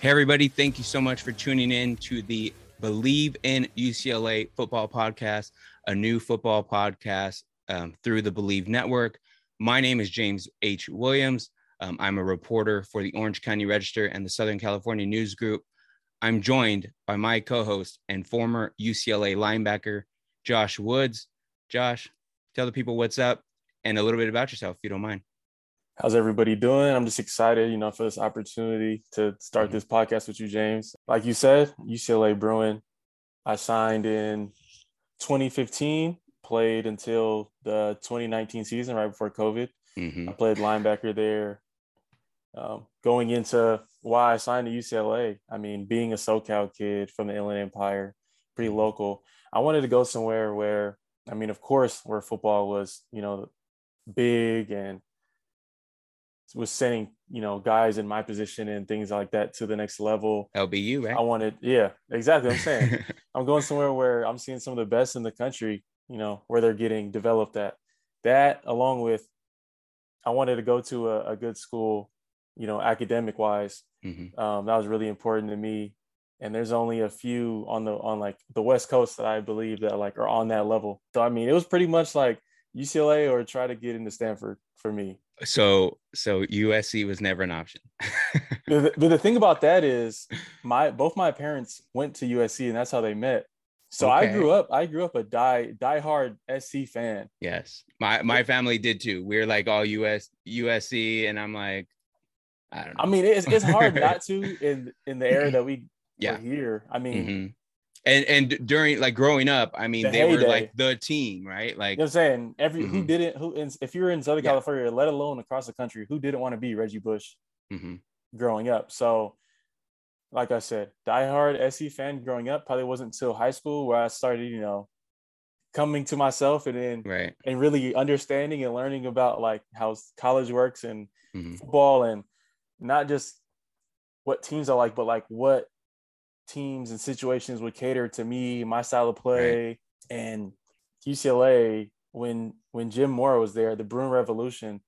Hey, everybody. Thank you so much for tuning in to the Believe in UCLA football podcast, a new football podcast um, through the Believe Network. My name is James H. Williams. Um, I'm a reporter for the Orange County Register and the Southern California News Group. I'm joined by my co host and former UCLA linebacker, Josh Woods. Josh, tell the people what's up and a little bit about yourself, if you don't mind. How's everybody doing? I'm just excited, you know, for this opportunity to start mm-hmm. this podcast with you, James. Like you said, UCLA Bruin. I signed in 2015, played until the 2019 season, right before COVID. Mm-hmm. I played linebacker there. Um, going into why I signed to UCLA, I mean, being a SoCal kid from the Inland Empire, pretty mm-hmm. local, I wanted to go somewhere where, I mean, of course, where football was, you know, big and was sending you know guys in my position and things like that to the next level. LBU, right? I wanted, yeah, exactly. I'm saying I'm going somewhere where I'm seeing some of the best in the country. You know where they're getting developed at. That along with, I wanted to go to a, a good school, you know, academic wise. Mm-hmm. Um, that was really important to me. And there's only a few on the on like the West Coast that I believe that like are on that level. So I mean, it was pretty much like UCLA or try to get into Stanford for me. So so USC was never an option. but the thing about that is my both my parents went to USC and that's how they met. So okay. I grew up I grew up a die die hard SC fan. Yes. My my family did too. We are like all US USC and I'm like I don't know. I mean it's it's hard not to in in the era that we yeah. here. I mean mm-hmm and and during like growing up, I mean, the they heyday. were like the team, right? Like you know I'm saying, every mm-hmm. who didn't who if you're in Southern yeah. California, let alone across the country, who didn't want to be Reggie Bush mm-hmm. growing up? So, like I said, diehard SC fan growing up probably wasn't until high school where I started, you know, coming to myself and then right and really understanding and learning about like how college works and mm-hmm. football and not just what teams are like, but like what teams and situations would cater to me, my style of play, right. and UCLA when when Jim Mora was there, the Bruin Revolution,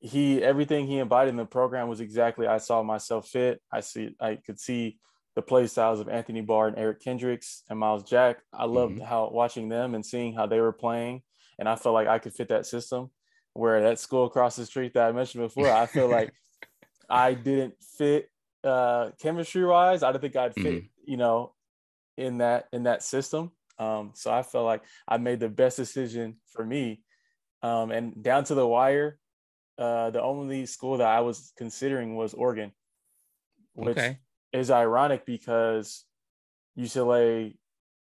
he everything he embodied in the program was exactly I saw myself fit. I see I could see the play styles of Anthony Barr and Eric Kendricks and Myles Jack. I loved mm-hmm. how watching them and seeing how they were playing, and I felt like I could fit that system. Where that school across the street that I mentioned before, I feel like I didn't fit uh, chemistry wise, I don't think I'd fit, mm-hmm. you know, in that in that system. Um, so I felt like I made the best decision for me. Um, and down to the wire, uh, the only school that I was considering was Oregon, which okay. is ironic because UCLA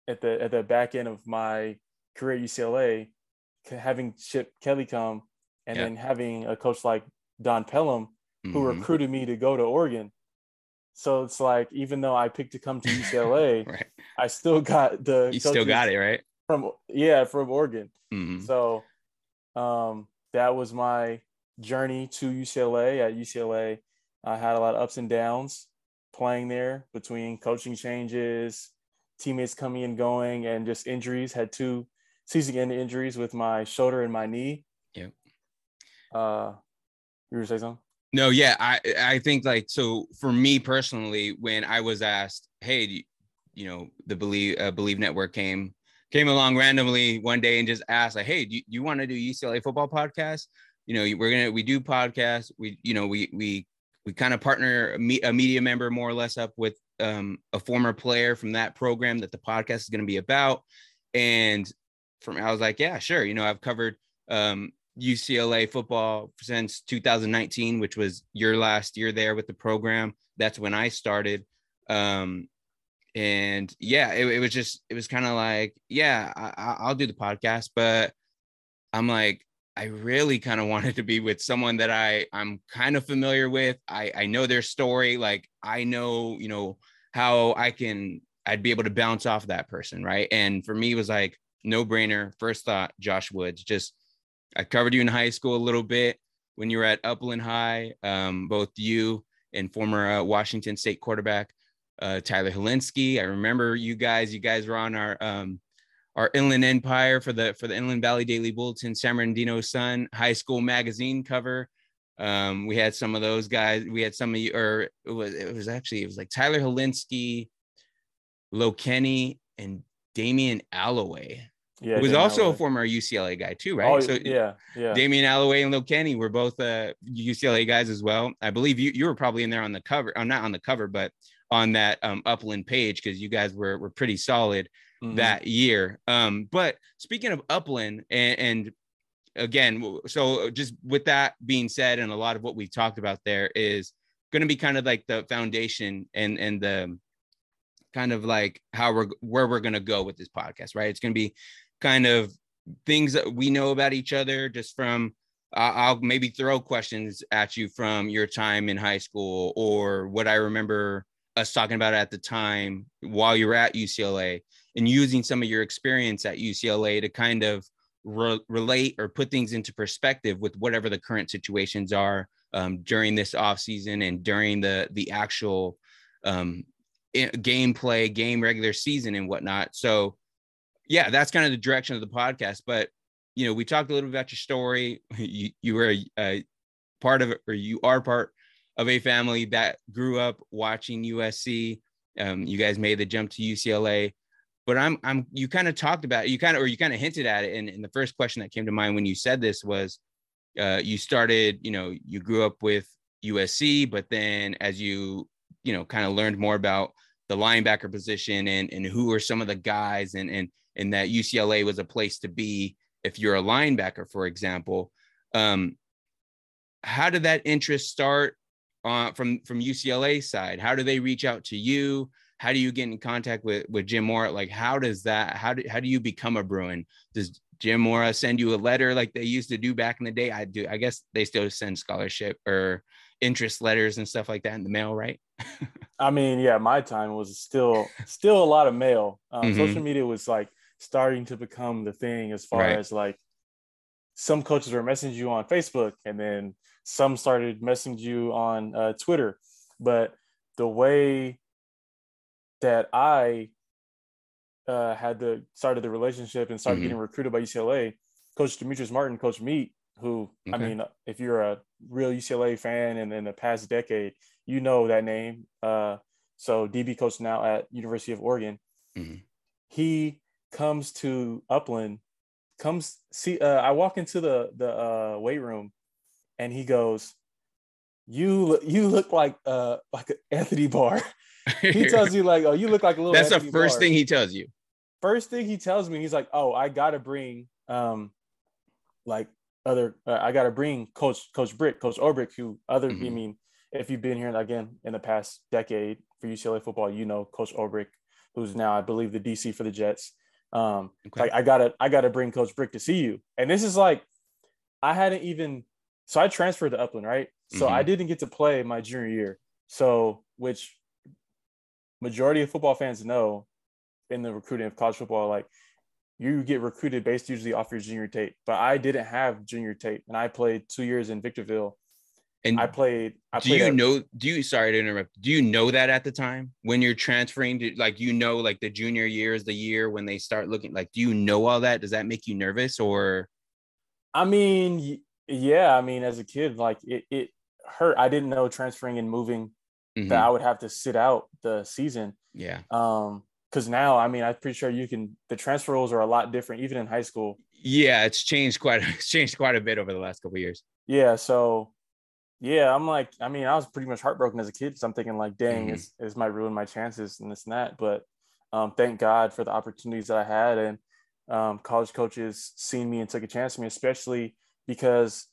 at the at the back end of my career at UCLA, having Chip Kelly come and yeah. then having a coach like Don Pellum, who mm-hmm. recruited me to go to Oregon. So it's like even though I picked to come to UCLA, right. I still got the you still got it right from yeah from Oregon. Mm-hmm. So um, that was my journey to UCLA. At UCLA, I had a lot of ups and downs playing there between coaching changes, teammates coming and going, and just injuries. Had two season-ending injuries with my shoulder and my knee. Yeah. Uh, you were saying something? No, yeah, I I think like so for me personally, when I was asked, hey, you, you, know, the believe uh, believe network came came along randomly one day and just asked like, hey, do you, you want to do UCLA football podcast? You know, we're gonna we do podcasts. We you know we we we kind of partner a, media member more or less up with um, a former player from that program that the podcast is going to be about. And from I was like, yeah, sure. You know, I've covered um, UCLA football since 2019, which was your last year there with the program. That's when I started. Um, and yeah, it, it was just, it was kind of like, yeah, I, I'll do the podcast, but I'm like, I really kind of wanted to be with someone that I I'm kind of familiar with. I I know their story. Like I know, you know, how I can I'd be able to bounce off that person, right? And for me, it was like no brainer. First thought, Josh Woods. Just I covered you in high school a little bit when you were at Upland High. Um, both you and former uh, Washington State quarterback uh, Tyler Hilinski. I remember you guys. You guys were on our um, our Inland Empire for the for the Inland Valley Daily Bulletin, San Bernardino Sun high school magazine cover. Um, we had some of those guys. We had some of you, or it was it was actually it was like Tyler Hilinski, Lokeni, and Damian Alloway. Yeah, was also Alloway. a former UCLA guy too, right? Oh, so yeah, yeah. Damian Alloway and Lokeni were both uh, UCLA guys as well. I believe you you were probably in there on the cover, oh, not on the cover, but on that um, Upland page because you guys were were pretty solid mm-hmm. that year. Um, but speaking of Upland and, and again, so just with that being said, and a lot of what we've talked about there is going to be kind of like the foundation and and the kind of like how we're where we're going to go with this podcast, right? It's going to be kind of things that we know about each other just from I'll maybe throw questions at you from your time in high school or what I remember us talking about at the time while you were at UCLA and using some of your experience at UCLA to kind of re- relate or put things into perspective with whatever the current situations are um, during this off season and during the the actual um, gameplay, game regular season and whatnot. So, yeah, that's kind of the direction of the podcast. But you know, we talked a little bit about your story. You you were a, a part of or you are part of a family that grew up watching USC. Um, you guys made the jump to UCLA but I'm I'm you kind of talked about you kind of or you kind of hinted at it and, and the first question that came to mind when you said this was uh, you started you know you grew up with USC but then as you you know kind of learned more about the linebacker position and and who are some of the guys and and and that UCLA was a place to be if you're a linebacker for example um how did that interest start uh, from from UCLA side how do they reach out to you how do you get in contact with with Jim Mora? Like, how does that? How do how do you become a Bruin? Does Jim Mora send you a letter like they used to do back in the day? I do. I guess they still send scholarship or interest letters and stuff like that in the mail, right? I mean, yeah, my time was still still a lot of mail. Um, mm-hmm. Social media was like starting to become the thing as far right. as like some coaches were messaging you on Facebook, and then some started messaging you on uh, Twitter. But the way that I uh, had the started the relationship and started mm-hmm. getting recruited by UCLA, Coach Demetrice Martin, Coach Meat, who okay. I mean, if you're a real UCLA fan and in the past decade, you know that name. Uh, so DB coach now at University of Oregon. Mm-hmm. He comes to Upland, comes see. Uh, I walk into the the uh, weight room, and he goes, "You you look like uh like Anthony Barr." he tells you like, "Oh, you look like a little." That's Anthony the first Barr. thing he tells you. First thing he tells me, he's like, "Oh, I gotta bring um, like other. Uh, I gotta bring Coach Coach Brick, Coach Ulbrich, who other. Mm-hmm. I mean, if you've been here again in the past decade for UCLA football, you know Coach Ulbrich, who's now I believe the DC for the Jets. Um, okay. like I gotta I gotta bring Coach Brick to see you, and this is like I hadn't even so I transferred to Upland, right? So mm-hmm. I didn't get to play my junior year. So which majority of football fans know in the recruiting of college football, like you get recruited based usually off your junior tape. But I didn't have junior tape, and I played two years in Victorville. And I played. I do played you at, know? Do you? Sorry to interrupt. Do you know that at the time when you're transferring to, like, you know, like the junior year is the year when they start looking. Like, do you know all that? Does that make you nervous or? I mean, yeah. I mean, as a kid, like it, it hurt. I didn't know transferring and moving mm-hmm. that I would have to sit out the season. Yeah. Um, because now, I mean, I'm pretty sure you can. The transfer rules are a lot different, even in high school. Yeah, it's changed quite. It's changed quite a bit over the last couple years. Yeah. So, yeah, I'm like, I mean, I was pretty much heartbroken as a kid. So I'm thinking, like, dang, mm-hmm. this, this might ruin my chances and this and that. But um, thank God for the opportunities that I had, and um, college coaches seen me and took a chance on me, especially because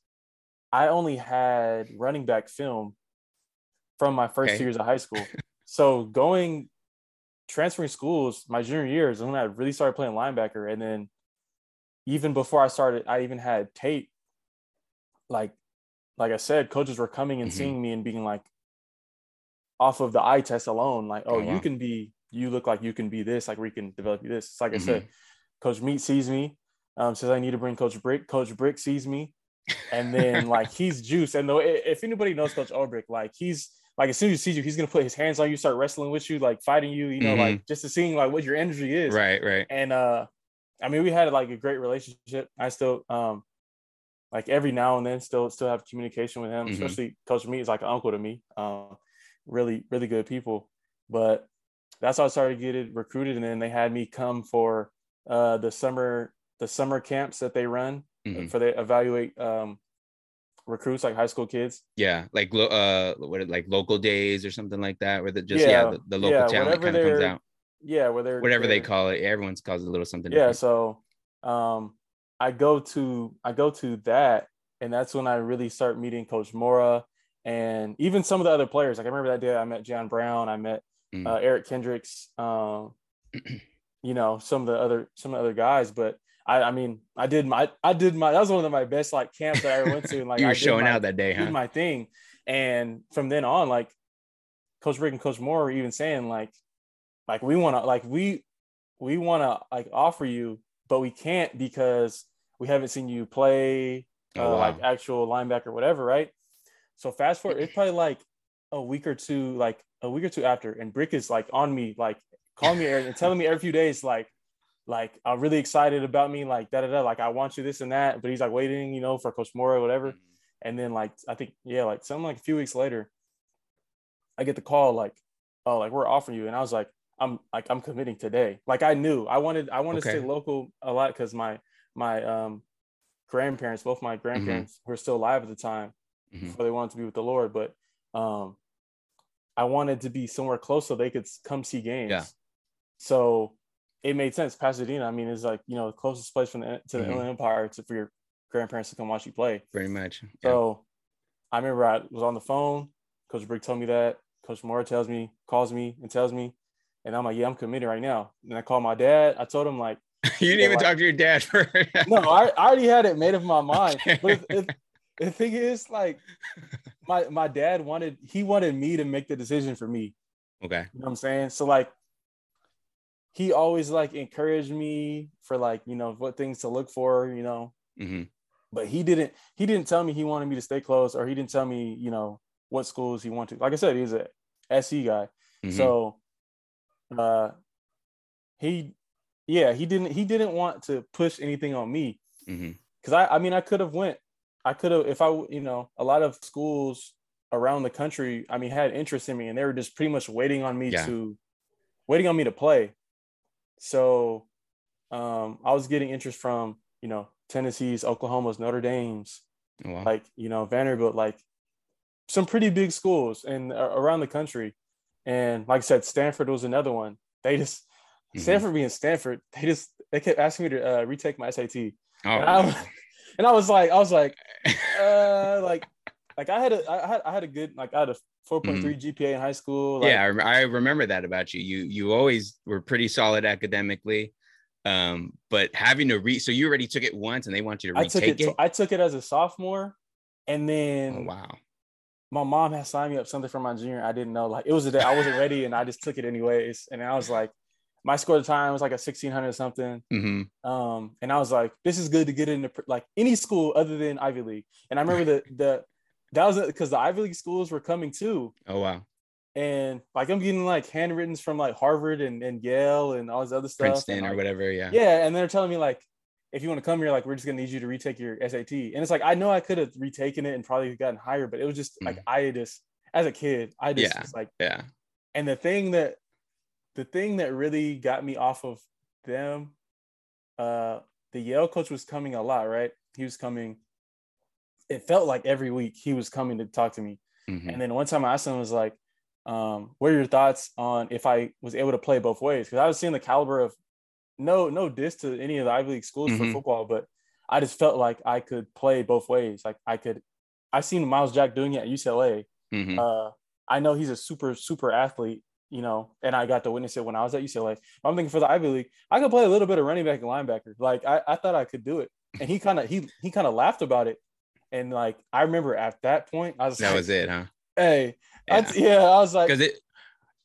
I only had running back film from my first okay. years of high school. so going transferring schools my junior year is when I really started playing linebacker. And then even before I started, I even had tape. Like, like I said, coaches were coming and mm-hmm. seeing me and being like, off of the eye test alone, like, oh, oh wow. you can be, you look like you can be this, like we can develop you this. It's like mm-hmm. I said, mm-hmm. Coach Meat sees me, um, says I need to bring Coach Brick. Coach Brick sees me, and then like he's juice. And though if anybody knows Coach Ulbrich, like he's like as soon as he sees you, he's gonna put his hands on you, start wrestling with you, like fighting you, you know, mm-hmm. like just to seeing like what your energy is. Right, right. And uh I mean we had like a great relationship. I still um like every now and then still still have communication with him, mm-hmm. especially Coach Me is like an uncle to me. Um really, really good people. But that's how I started getting recruited. And then they had me come for uh the summer the summer camps that they run mm-hmm. for they evaluate um recruits like high school kids. Yeah, like uh, what like local days or something like that, where the just yeah, yeah the, the, local yeah, talent kind of comes out. Yeah, where they're whatever they call it. Everyone's calls it a little something. Yeah, different. so um, I go to I go to that, and that's when I really start meeting Coach Mora and even some of the other players. Like I remember that day I met John Brown, I met mm. uh, Eric Kendricks, um, you know, some of the other some of the other guys, but I, I mean, I did my, I did my, that was one of my best like camps that I ever went to. And like, you were showing my, out that day, huh? Did my thing. And from then on, like Coach Rick and Coach Mora were even saying like, like we want to, like we, we want to like offer you, but we can't because we haven't seen you play oh, uh, wow. like actual linebacker, whatever. Right. So fast forward, it's probably like a week or two, like a week or two after, and Brick is like on me, like calling me Aaron and telling me every few days, like, like I'm really excited about me, like da da da, like I want you this and that. But he's like waiting, you know, for Coach Mora or whatever. Mm-hmm. And then like I think yeah, like something like a few weeks later, I get the call like, oh, like we're offering you, and I was like, I'm like I'm committing today. Like I knew I wanted I wanted okay. to stay local a lot because my my um grandparents, both my mm-hmm. grandparents mm-hmm. were still alive at the time, mm-hmm. before they wanted to be with the Lord. But um I wanted to be somewhere close so they could come see games. Yeah. So it made sense. Pasadena, I mean, is like you know the closest place from the, to the mm-hmm. Inland Empire to for your grandparents to come watch you play. Very much. Yeah. So I remember I was on the phone. Coach Brick told me that. Coach Mora tells me, calls me, and tells me, and I'm like, yeah, I'm committed right now. And I called my dad. I told him like, you didn't even like, talk to your dad for. no, I, I already had it made up my mind. Okay. But if, if, the thing is, like, my my dad wanted he wanted me to make the decision for me. Okay. You know what I'm saying? So like he always like encouraged me for like you know what things to look for you know mm-hmm. but he didn't he didn't tell me he wanted me to stay close or he didn't tell me you know what schools he wanted to like i said he's a sc guy mm-hmm. so uh he yeah he didn't he didn't want to push anything on me because mm-hmm. i i mean i could have went i could have if i you know a lot of schools around the country i mean had interest in me and they were just pretty much waiting on me yeah. to waiting on me to play so um, I was getting interest from, you know, Tennessee's, Oklahoma's, Notre Dame's, oh, wow. like, you know, Vanderbilt, like some pretty big schools and uh, around the country. And like I said, Stanford was another one. They just, mm-hmm. Stanford being Stanford, they just, they kept asking me to uh, retake my SAT. Oh. And, I, and I was like, I was like, uh, like, like I had a, I had, I had a good, like I had a 4.3 mm-hmm. GPA in high school. Like, yeah, I, I, remember that about you. You you always were pretty solid academically, um, but having to read. So you already took it once, and they want you to retake I took it. it? I took it as a sophomore, and then oh, wow, my mom had signed me up something for my junior. I didn't know. Like it was a day I wasn't ready, and I just took it anyways. And I was like, my score at the time was like a 1600 something. Mm-hmm. Um, and I was like, this is good to get into like any school other than Ivy League. And I remember the the that was because the Ivy League schools were coming too. Oh wow. And like I'm getting like handwritten from like Harvard and, and Yale and all this other stuff. Princeton like, or whatever, yeah. Yeah. And they're telling me like if you want to come here, like we're just gonna need you to retake your SAT. And it's like I know I could have retaken it and probably gotten higher, but it was just mm. like I just as a kid, I just yeah. was like yeah. And the thing that the thing that really got me off of them, uh the Yale coach was coming a lot, right? He was coming it felt like every week he was coming to talk to me. Mm-hmm. And then one time I asked him, was like, um, what are your thoughts on if I was able to play both ways? Because I was seeing the caliber of no, no diss to any of the Ivy League schools mm-hmm. for football, but I just felt like I could play both ways. Like I could, I seen Myles Jack doing it at UCLA. Mm-hmm. Uh, I know he's a super super athlete, you know, and I got to witness it when I was at UCLA. I'm thinking for the Ivy League, I could play a little bit of running back and linebacker. Like I, I thought I could do it, and he kind of he he kind of laughed about it. And like I remember at that point, I was that like, was it, huh? Hey, yeah, I, yeah, I was like, because it,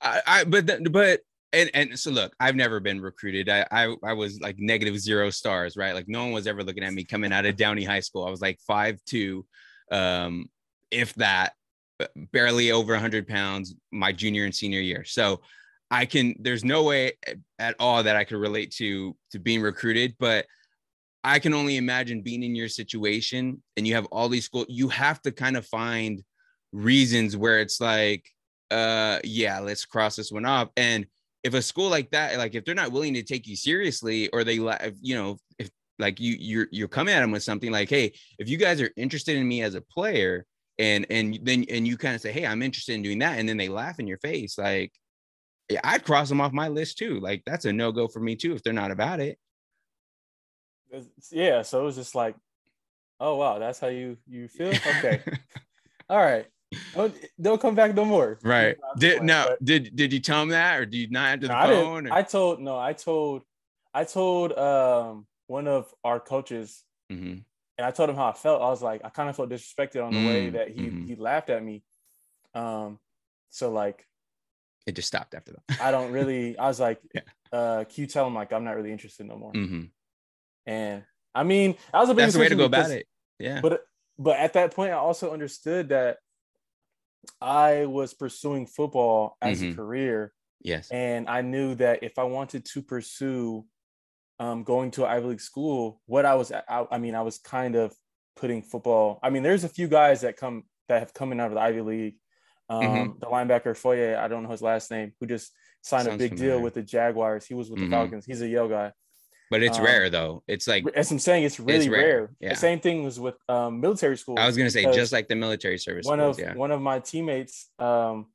I, I but but and and so look, I've never been recruited. I, I I was like negative zero stars, right? Like no one was ever looking at me coming out of Downey High School. I was like five two, um, if that, barely over 100 pounds my junior and senior year. So I can. There's no way at all that I could relate to to being recruited, but I can only imagine being in your situation and you have all these schools. You have to kind of find reasons where it's like, uh, yeah, let's cross this one off and if a school like that, like if they're not willing to take you seriously, or they, you know, if like you you're you're coming at them with something like, hey, if you guys are interested in me as a player, and and then and you kind of say, hey, I'm interested in doing that, and then they laugh in your face, like, yeah, I'd cross them off my list too. Like that's a no go for me too if they're not about it. Yeah, so it was just like, oh wow, that's how you you feel. Okay, all right. Don't, don't come back no more. Right. Did no but, did did you tell him that or did you not answer the no, phone? I, I, told no, I told I told um one of our coaches mm-hmm. And I told him how I felt. I was like, I kind of felt disrespected on the mm-hmm. way that he mm-hmm. he laughed at me. Um so like it just stopped after that. I don't really I was like, yeah. uh, can you tell him like I'm not really interested no more? Mm-hmm. And I mean, I was a big That's the way to go because, about it. Yeah. But but at that point I also understood that I was pursuing football as mm-hmm. a career. Yes. And I knew that if I wanted to pursue um, going to Ivy League school, what I was, I, I, mean, I was kind of putting football. I mean, there's a few guys that come that have coming out of the Ivy League. Um, mm-hmm. The linebacker Foye, I don't know his last name, who just signed Sounds a big familiar. deal with the Jaguars. He was with mm-hmm. the Falcons. He's a Yale guy. But it's um, rare though. It's like as I'm saying, it's really it's rare. rare. Yeah. The same thing was with um, military school. I was gonna say just like the military service. One schools, of yeah. one of my teammates um,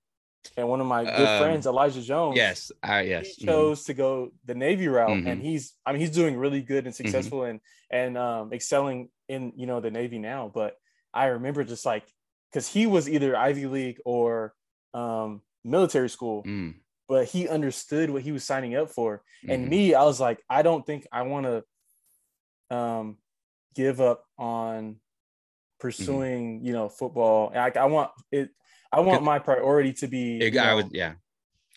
and one of my good um, friends, Elijah Jones. Yes, uh, yes. He chose mm-hmm. to go the Navy route, mm-hmm. and he's I mean he's doing really good and mm-hmm. successful mm-hmm. and and um, excelling in you know the Navy now. But I remember just like because he was either Ivy League or um, military school. Mm but he understood what he was signing up for. Mm-hmm. And me, I was like, I don't think I want to um, give up on pursuing, mm-hmm. you know, football. I want it. I want my priority to be. It, I would, yeah.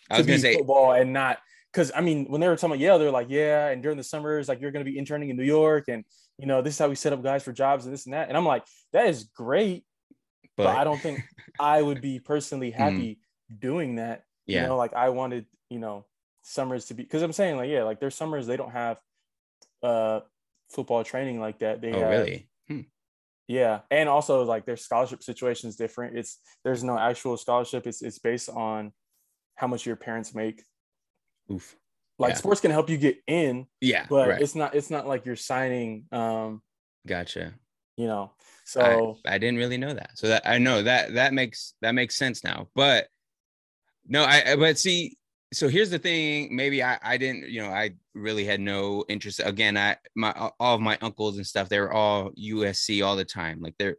I was gonna say football and not because I mean when they were talking about yeah, they're like yeah, and during the summers like you're gonna be interning in New York and you know this is how we set up guys for jobs and this and that and I'm like that is great, but, but I don't think I would be personally mm-hmm. happy mm-hmm. doing that. Yeah, you know, like I wanted you know summers to be because I'm saying like yeah, like there's summers they don't have uh football training like that. They oh, have, really? Hmm. Yeah, and also like their scholarship situation is different. It's there's no actual scholarship. It's it's based on how much your parents make. Oof. Like yeah. sports can help you get in. Yeah, but right. it's not it's not like you're signing. um Gotcha. You know, so I, I didn't really know that. So that I know that that makes that makes sense now. But no, I but see so here's the thing maybe I, I didn't you know i really had no interest. Again i my all of my uncles and stuff they were all usc all the time. Like they're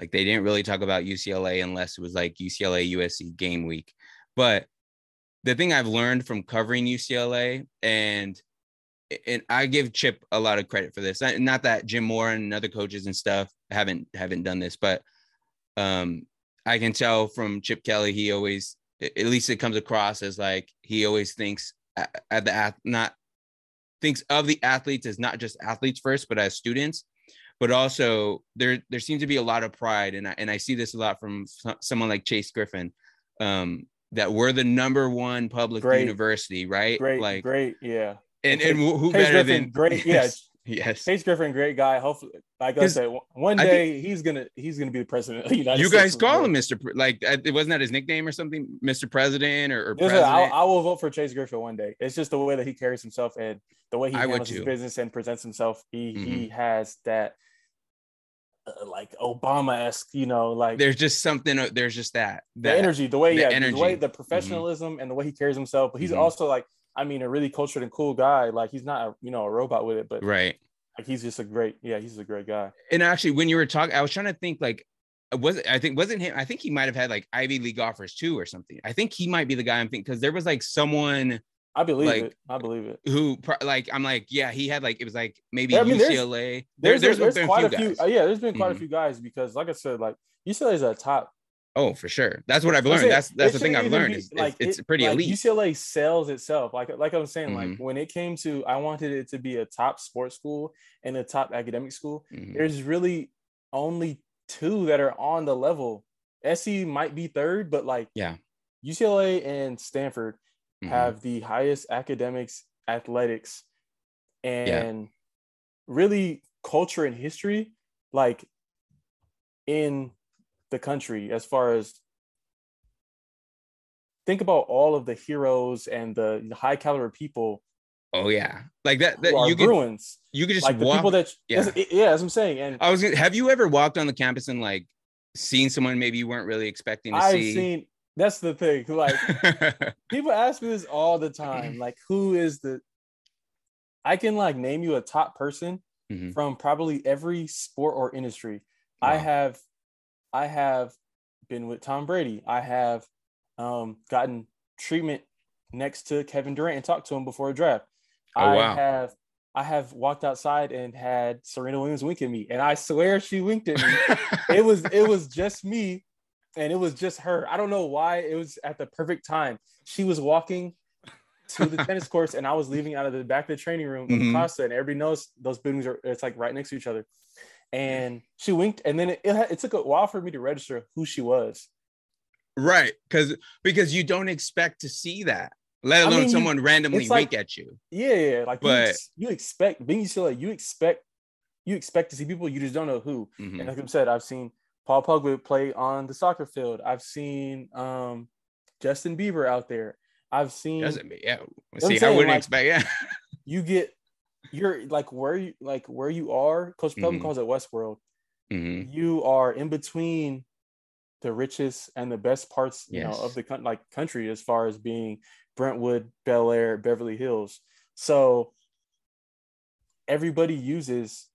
like they didn't really talk about ucla unless it was like ucla usc game week. But the thing i've learned from covering ucla and and i give chip a lot of credit for this. Not that jim mora and other coaches and stuff haven't haven't done this but um i can tell from chip kelly he always at least it comes across as like he always thinks at the not thinks of the athletes as not just athletes first, but as students. But also there there seems to be a lot of pride, and I, and I see this a lot from someone like Chase Griffin, um, that we're the number one public great. university, right? Great, like great, yeah. And and who Chase better Griffin, than great? Yeah, Yes. Chase Griffin, great guy. Hopefully, like I said, one day think, he's gonna he's gonna be the president of the United you States. You guys call him Mr. Pre- like it wasn't that his nickname or something, Mr. President or, or president. I, I will vote for Chase Griffin one day. It's just the way that he carries himself and the way he handles his business and presents himself. He mm-hmm. he has that uh, like Obama esque, you know, like there's just something. Uh, there's just that, that the energy, the way, the yeah, energy. the way, the mm-hmm. professionalism mm-hmm. and the way he carries himself. But he's mm-hmm. also like I mean, a really cultured and cool guy. Like he's not, a, you know, a robot with it, but right. like he's just a great, yeah, he's a great guy. And actually, when you were talking, I was trying to think like, was it, I think wasn't him? I think he might have had like Ivy League offers too or something. I think he might be the guy I'm thinking because there was like someone. I believe like, it. I believe it. Who like I'm like yeah he had like it was like maybe yeah, I mean, UCLA. There's, there's, there's, there's quite a few. Uh, yeah, there's been quite mm-hmm. a few guys because like I said like UCLA is a top Oh, for sure. That's what I've learned. That's that's the thing I've learned. Be, is, like it's, it's pretty like elite. UCLA sells itself. Like like I was saying, mm-hmm. like when it came to, I wanted it to be a top sports school and a top academic school. Mm-hmm. There's really only two that are on the level. SC might be third, but like yeah, UCLA and Stanford mm-hmm. have the highest academics, athletics, and yeah. really culture and history. Like in the country as far as think about all of the heroes and the high caliber people. Oh yeah, like that. that you could, Bruins. You could just like walk, people that yeah, yeah, as I'm saying. And I was. Have you ever walked on the campus and like seen someone maybe you weren't really expecting to I've see? Seen. That's the thing. Like people ask me this all the time. Like, who is the? I can like name you a top person mm-hmm. from probably every sport or industry. Wow. I have I have been with Tom Brady. I have um, gotten treatment next to Kevin Durant and talked to him before a draft. Oh, I wow. have I have walked outside and had Serena Williams wink at me, and I swear she winked at me. it was it was just me, and it was just her. I don't know why. It was at the perfect time. She was walking to the tennis courts, and I was leaving out of the back of the training room mm-hmm. Costa, and everybody knows those buildings are it's like right next to each other and she winked and then it, it, it took a while for me to register who she was. Right because because you don't expect to see that let alone I mean, someone you, randomly like, wink at you. Yeah, yeah like but you, you expect being you like you expect you expect to see people you just don't know who. Mm-hmm. and like I said I've seen Paul Pogba play on the soccer field. I've seen um Justin Bieber out there. I've seen doesn't yeah see I wouldn't like, expect yeah. you get you're like where you like where you are. Coach Pelton mm-hmm. calls it Westworld. Mm-hmm. You are in between the richest and the best parts, yes. you know, of the like country as far as being Brentwood, Bel Air, Beverly Hills. So everybody uses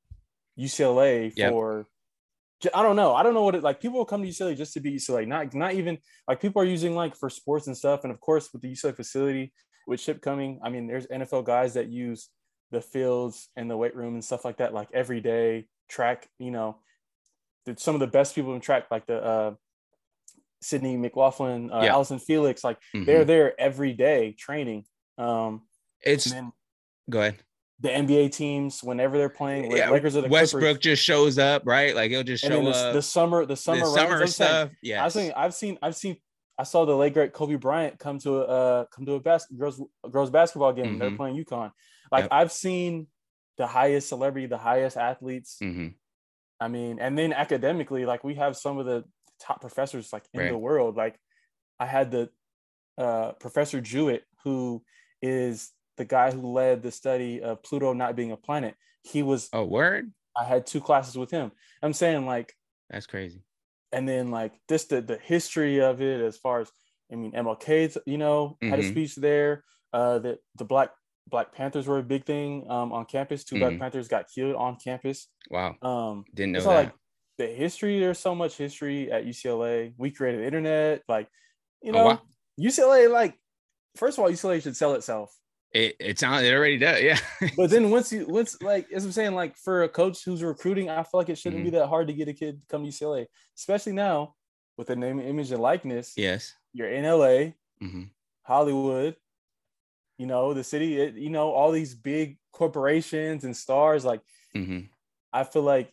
UCLA yep. for I don't know. I don't know what it like. People will come to UCLA just to be UCLA. Not not even like people are using like for sports and stuff. And of course, with the UCLA facility, with Chip coming, I mean, there's NFL guys that use the fields and the weight room and stuff like that, like every day track, you know, some of the best people in track, like the uh, Sydney McLaughlin, uh, yeah. Allyson Felix, like mm-hmm. they're there every day training. Um, it's then, go ahead. The NBA teams, whenever they're playing, yeah, Lakers are the Westbrook Clippers. just shows up, right? Like he'll just show the, up. The summer, the summer, the summer stuff. Yeah, I've seen, I've seen, I've seen. I saw the late great Kobe Bryant come to a uh, come to a bas- girls girls basketball game. Mm-hmm. They're playing UConn. Like yep. I've seen the highest celebrity, the highest athletes. Mm-hmm. I mean, and then academically, like we have some of the top professors like in right. the world. Like I had the uh, Professor Jewitt, who is the guy who led the study of Pluto not being a planet. He was a oh, word. I had two classes with him. I'm saying like that's crazy. And then like just the the history of it, as far as I mean, MLK, you know, mm-hmm. had a mm-hmm. speech there. Uh, that the Black Black Panthers were a big thing um, on campus. 2 mm-hmm. Black Panthers got killed on campus. Wow. Um, Didn't know that. Like the history, there's so much history at UCLA. We created the internet. Like, you oh, know, oh, wow. UCLA, like, first of all, UCLA should sell itself. It it's on it already does, yeah. but then once you once like as I'm saying, like for a coach who's recruiting, I feel like it shouldn't mm-hmm. be that hard to get a kid to come to UCLA, especially now with the name, image, and likeness. Yes. You're in LA, mm-hmm. Hollywood, you know the city it, you know all these big corporations and stars like mm-hmm. i feel like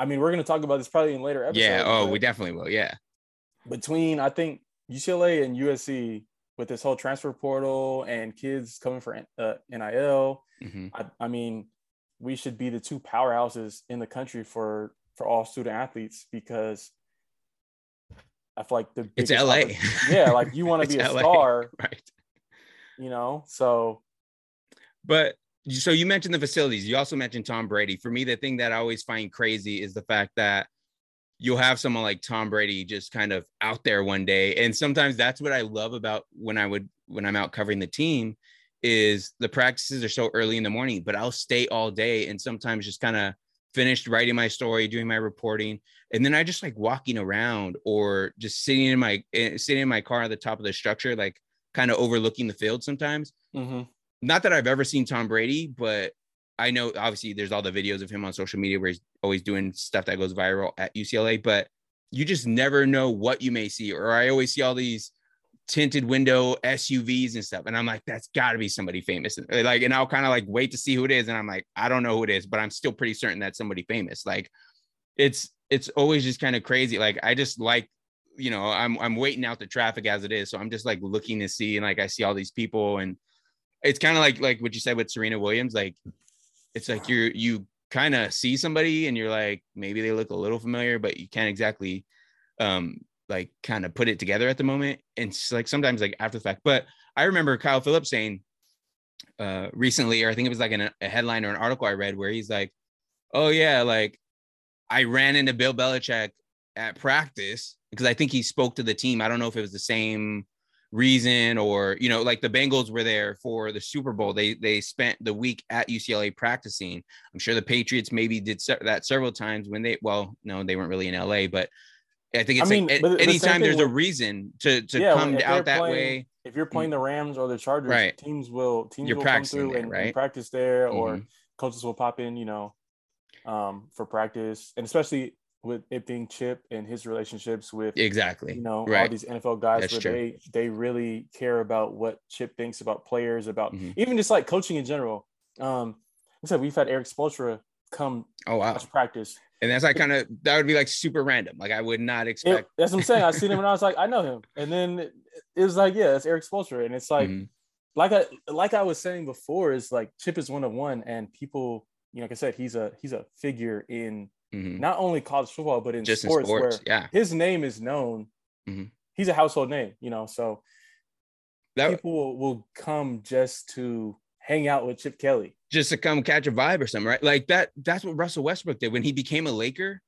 i mean we're going to talk about this probably in later episodes yeah oh we definitely will yeah between i think ucla and usc with this whole transfer portal and kids coming for uh, nil mm-hmm. I, I mean we should be the two powerhouses in the country for for all student athletes because I feel like the it's LA. Yeah, like you want to be a LA. star, right? You know? So, but so you mentioned the facilities. You also mentioned Tom Brady. For me, the thing that I always find crazy is the fact that you'll have someone like Tom Brady just kind of out there one day. And sometimes that's what I love about when I would, when I'm out covering the team is the practices are so early in the morning, but I'll stay all day and sometimes just kind of finished writing my story, doing my reporting, and then I just like walking around or just sitting in my eh, sitting in my car at the top of the structure, like kind of overlooking the field sometimes. Mm-hmm. Not that I've ever seen Tom Brady, but I know obviously there's all the videos of him on social media where he's always doing stuff that goes viral at UCLA, but you just never know what you may see. Or I always see all these tinted window SUVs and stuff. And I'm like, that's got to be somebody famous. And like, and I'll kind of like wait to see who it is. And I'm like, I don't know who it is, but I'm still pretty certain that's somebody famous. Like, it's it's always just kind of crazy. Like, I just like, you know, I'm I'm waiting out the traffic as it is, so I'm just like looking to see, and like I see all these people, and it's kind of like like what you said with Serena Williams. Like, it's like you're you kind of see somebody, and you're like, maybe they look a little familiar, but you can't exactly um like kind of put it together at the moment. And it's like sometimes like after the fact. But I remember Kyle Phillips saying uh recently, or I think it was like a headline or an article I read where he's like, Oh yeah, like I ran into Bill Belichick at practice because I think he spoke to the team. I don't know if it was the same reason or you know like the Bengals were there for the Super Bowl. They they spent the week at UCLA practicing. I'm sure the Patriots maybe did that several times when they well no they weren't really in LA but I think it's I mean, like anytime there's with, a reason to to yeah, come out that playing, way. If you're playing the Rams or the Chargers, right. teams will teams you're will come through there, and, right? and, practice there, mm-hmm. or coaches will pop in, you know, um, for practice, and especially with it being Chip and his relationships with exactly you know right. all these NFL guys That's where true. they they really care about what Chip thinks about players, about mm-hmm. even just like coaching in general. Um, like I said we've had Erik Spoelstra come oh wow practice and that's like kind of that would be like super random. Like I would not expect. It, that's what I'm saying. I seen him and I was like, I know him. And then it, it was like, yeah, it's Erik Spoelstra. And it's like, mm-hmm. like I like I was saying before, is like Chip is one of one, and people, you know, like I said, he's a he's a figure in mm-hmm. not only college football but in Just sports, in sports where yeah. his name is known. Mm-hmm. He's a household name, you know. So that, people will, will come just to hang out with Chip Kelly just to come catch a vibe or something, right? Like that. That's what Russell Westbrook did when he became a Laker.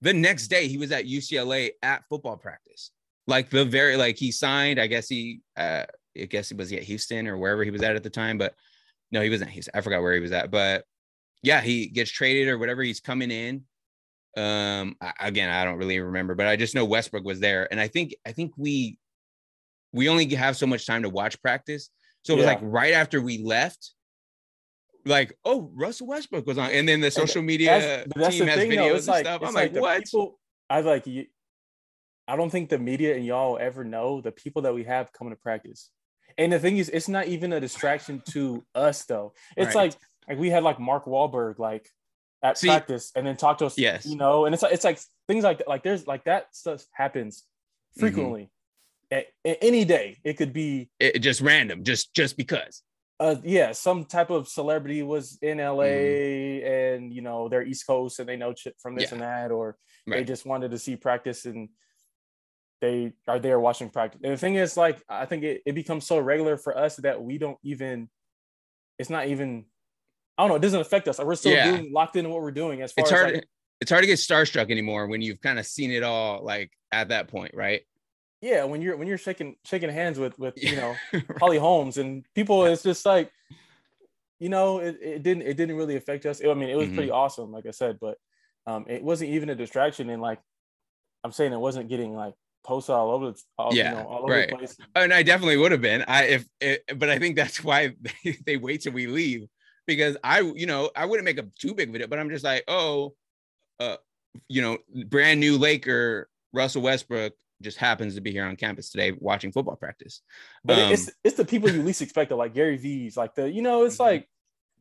The next day, he was at UCLA at football practice. Like the very like he signed. I guess he. uh I guess he was at Houston or wherever he was at at the time, but no, he wasn't. Houston. I forgot where he was at, but yeah, he gets traded or whatever. He's coming in. Um, again, I don't really remember, but I just know Westbrook was there, and I think I think we we only have so much time to watch practice. So it was yeah. like right after we left, like, oh, Russell Westbrook was on, and then the social media that's, team has thing, videos and like, stuff. I'm like, like what? People, I like you. I don't think the media and y'all ever know the people that we have coming to practice. And the thing is, it's not even a distraction to us though. It's right. like like we had like Mark Wahlberg like at See, practice and then talk to us. Yes, you know, and it's like it's like things like that. Like there's like that stuff happens mm-hmm. frequently. Mm-hmm. At, at, any day, it could be it, just random, just just because uh yeah some type of celebrity was in la mm-hmm. and you know they're east coast and they know chip from this yeah. and that or right. they just wanted to see practice and they are there watching practice and the thing is like i think it, it becomes so regular for us that we don't even it's not even i don't know it doesn't affect us like we're still yeah. doing locked into what we're doing as far as it's as hard like, it's hard to get starstruck anymore when you've kind of seen it all like at that point right yeah, when you're when you're shaking shaking hands with with you know Holly Holmes and people, it's just like, you know, it, it didn't it didn't really affect us. I mean, it was mm-hmm. pretty awesome, like I said, but um, it wasn't even a distraction. And like I'm saying, it wasn't getting like posted all over the all, yeah, you know, all over right. the place. And I definitely would have been. I if it, but I think that's why they, they wait till we leave because I you know I wouldn't make a too big video, but I'm just like, oh, uh, you know, brand new Laker Russell Westbrook just happens to be here on campus today watching football practice. But um, it's it's the people you least expect, like Gary V's, like the you know, it's mm-hmm. like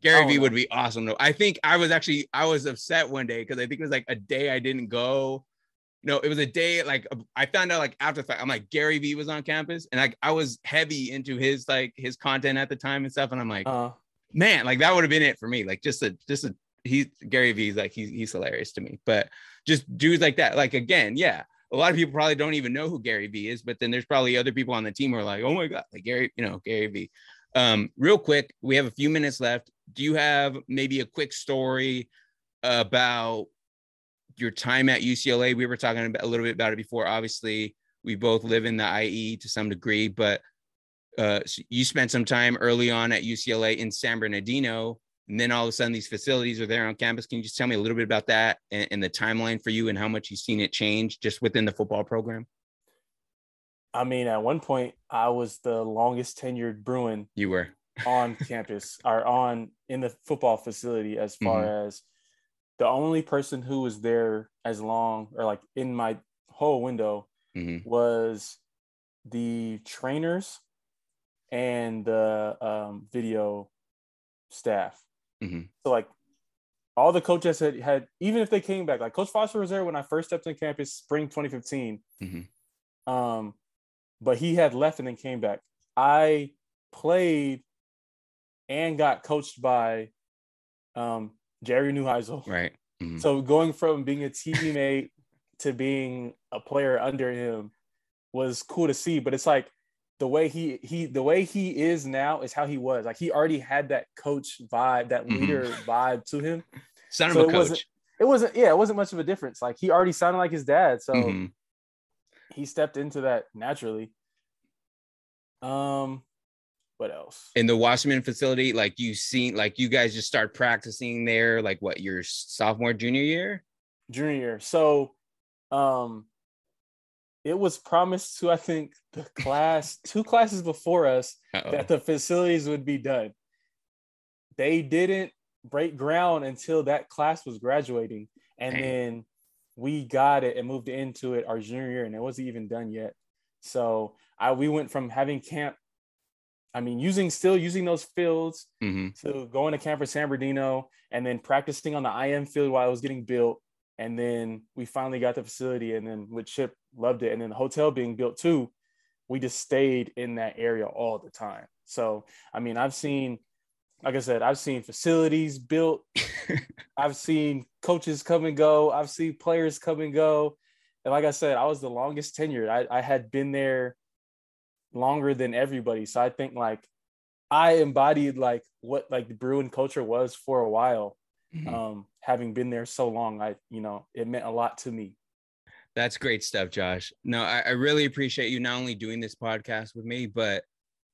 Gary V would be awesome though. I think I was actually I was upset one day because I think it was like a day I didn't go. No, it was a day like I found out like after the fact. I'm like Gary V was on campus and like I was heavy into his like his content at the time and stuff. And I'm like, uh, man, like that would have been it for me. Like just a just a he Gary V's like he's he's hilarious to me. But just dudes like that, like again, yeah a lot of people probably don't even know who Gary Vee is, but then there's probably other people on the team who are like, oh my God, like Gary, you know, Gary Vee. Um, real quick, we have a few minutes left. Do you have maybe a quick story about your time at UCLA? We were talking about, a little bit about it before. Obviously, we both live in the IE to some degree, but uh, so you spent some time early on at UCLA in San Bernardino, and then all of a sudden these facilities are there on campus. Can you just tell me a little bit about that and, and the timeline for you and how much you've seen it change just within the football program? I mean, at one point, I was the longest tenured Bruin. You were on campus or on in the football facility as far mm-hmm. as the only person who was there as long or like in my whole window mm-hmm. was the trainers and the um, video staff. Mm-hmm. So like all the coaches had had even if they came back, like Coach Foster was there when I first stepped on campus, spring 2015. Mm-hmm. Um, but he had left and then came back. I played and got coached by um, Jerry Neuheisel. Right. Mm-hmm. So going from being a teammate to being a player under him was cool to see. But it's like the way he he the way he is now is how he was. Like he already had that coach vibe, that mm-hmm. leader mm-hmm. vibe to him. Son so of a coach. Wasn't, it wasn't yeah, it wasn't much of a difference. Like he already sounded like his dad. So mm-hmm. he stepped into that naturally. Um what else? In the Wasserman facility, like you seen, like you guys just start practicing there, like what your sophomore, junior year? Junior year. So, um, it was promised to I think the class two classes before us Uh-oh. that the facilities would be done. They didn't break ground until that class was graduating, and Dang. then we got it and moved into it our junior year, and it wasn't even done yet. So I we went from having camp I mean, using still using those fields mm-hmm. to going to camp for San Bernardino and then practicing on the IM field while it was getting built. And then we finally got the facility and then with Chip loved it. And then the hotel being built too, we just stayed in that area all the time. So, I mean, I've seen, like I said, I've seen facilities built. I've seen coaches come and go. I've seen players come and go. And like I said, I was the longest tenured. I, I had been there longer than everybody. So I think like I embodied like what like the Bruin culture was for a while. Mm-hmm. Um, having been there so long, I you know it meant a lot to me. That's great stuff, Josh. No, I, I really appreciate you not only doing this podcast with me, but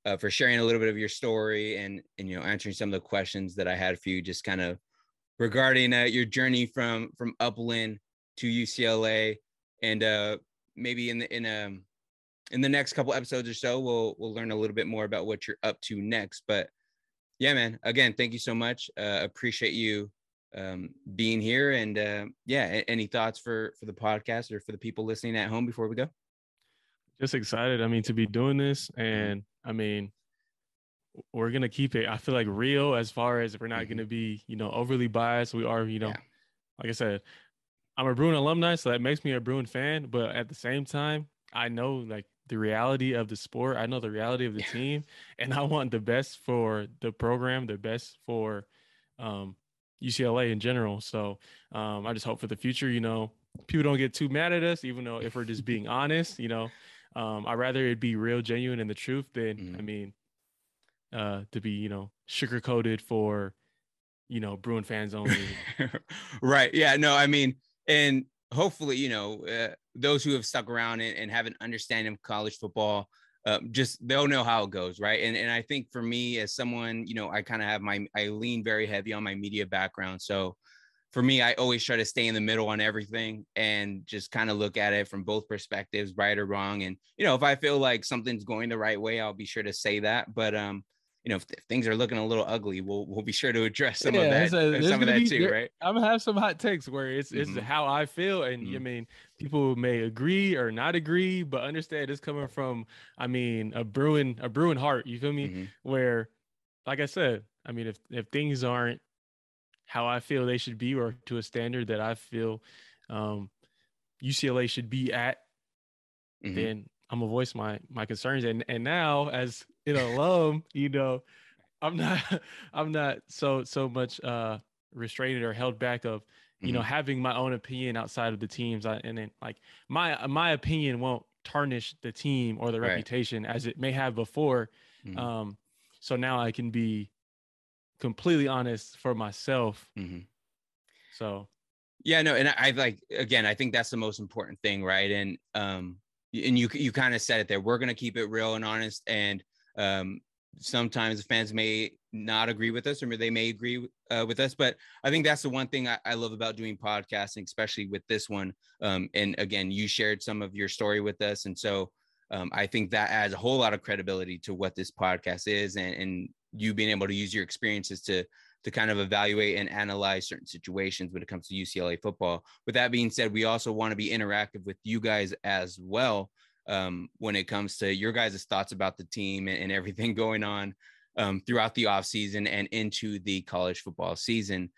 uh, for sharing a little bit of your story and and you know answering some of the questions that I had for you, just kind of regarding uh, your journey from from Upland to UCLA, and uh, maybe in the in um, in the next couple episodes or so, we'll we'll learn a little bit more about what you're up to next. But yeah, man, again, thank you so much. Uh, appreciate you um, being here. And uh, yeah, any thoughts for for the podcast or for the people listening at home before we go? Just excited. I mean, to be doing this, and I mean, we're gonna keep it. I feel like real as far as we're not mm-hmm. gonna be, you know, overly biased. We are, you know, yeah. like I said, I'm a Bruin alumni, so that makes me a Bruin fan. But at the same time, I know like the reality of the sport. I know the reality of the team, and I want the best for the program, the best for um, UCLA in general. So um, I just hope for the future, you know, people don't get too mad at us, even though if we're just being honest, you know, um, I'd rather it be real, genuine, and the truth than mm. I mean, uh, to be you know sugar coated for you know Bruin fans only. right. Yeah. No. I mean, and hopefully, you know, uh, those who have stuck around and, and have an understanding of college football, uh, just they'll know how it goes, right? And and I think for me as someone, you know, I kind of have my I lean very heavy on my media background, so for me, I always try to stay in the middle on everything and just kind of look at it from both perspectives, right or wrong. And you know, if I feel like something's going the right way, I'll be sure to say that. But um, you know, if, if, things are looking a little ugly, we'll we'll be sure to address some yeah, of that, a, some of that be, too, right? I'm gonna have some hot takes where it's mm-hmm. it's how I feel, and mm-hmm. I mean, people may agree or not agree, but understand it's coming from, I mean, a Bruin a Bruin heart. You feel me? Mm-hmm. Where, like I said, I mean, if if things aren't how I feel they should be, or to a standard that I feel um, UCLA should be at, mm-hmm. then I'm gonna voice my my concerns. And and now as an alum, you know, I'm not I'm not so so much uh restrained or held back of you mm-hmm. know having my own opinion outside of the teams. I, and then like my my opinion won't tarnish the team or the right. reputation as it may have before. Mm-hmm. Um, so now I can be completely honest for myself. Mm-hmm. So yeah, no, and I, I like again, I think that's the most important thing, right? And um, and you you kind of said it there. We're gonna keep it real and honest. And Um, sometimes the fans may not agree with us or they may agree uh, with us but i think that's the one thing I, I, love about doing podcasting especially with this one um, and again you shared some of your story with us and so um, i think that adds a whole lot of credibility to what this podcast is and, and you being able to use your experiences to to kind of evaluate and analyze certain situations when it comes to ucla football with that being said we also want to be interactive with you guys as well um, when it comes to your guys' thoughts about the team and, and everything going on um, throughout the offseason and into the college football season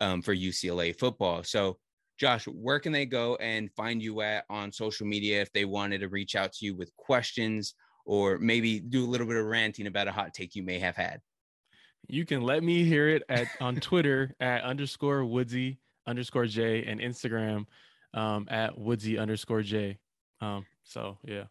um, for UCLA football. So, Josh, where can they go and find you at on social media if they wanted to reach out to you with questions or maybe do a little bit of ranting about a hot take you may have had? You can let me hear it at on Twitter at underscore Woodsy underscore J and Instagram um, at Woodsy underscore J. Um, so yeah.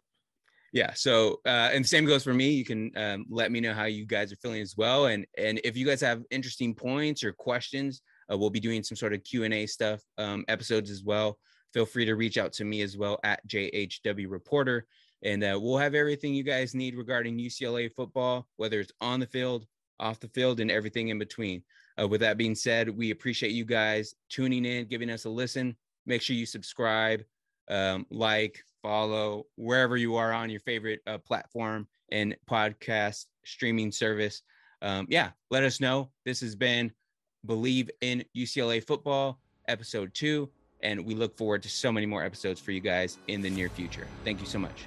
Yeah. So uh, and the same goes for me. You can um, let me know how you guys are feeling as well, and and if you guys have interesting points or questions, uh, we'll be doing some sort of Q and A stuff um, episodes as well. Feel free to reach out to me as well at JHW Reporter, and uh, we'll have everything you guys need regarding UCLA football, whether it's on the field, off the field, and everything in between. Uh, with that being said, we appreciate you guys tuning in, giving us a listen. Make sure you subscribe, um, like, follow wherever you are on your favorite uh, platform and podcast streaming service. Um, yeah, let us know. This has been Bleav in UCLA Football, episode two. And we look forward to so many more episodes for you guys in the near future. Thank you so much.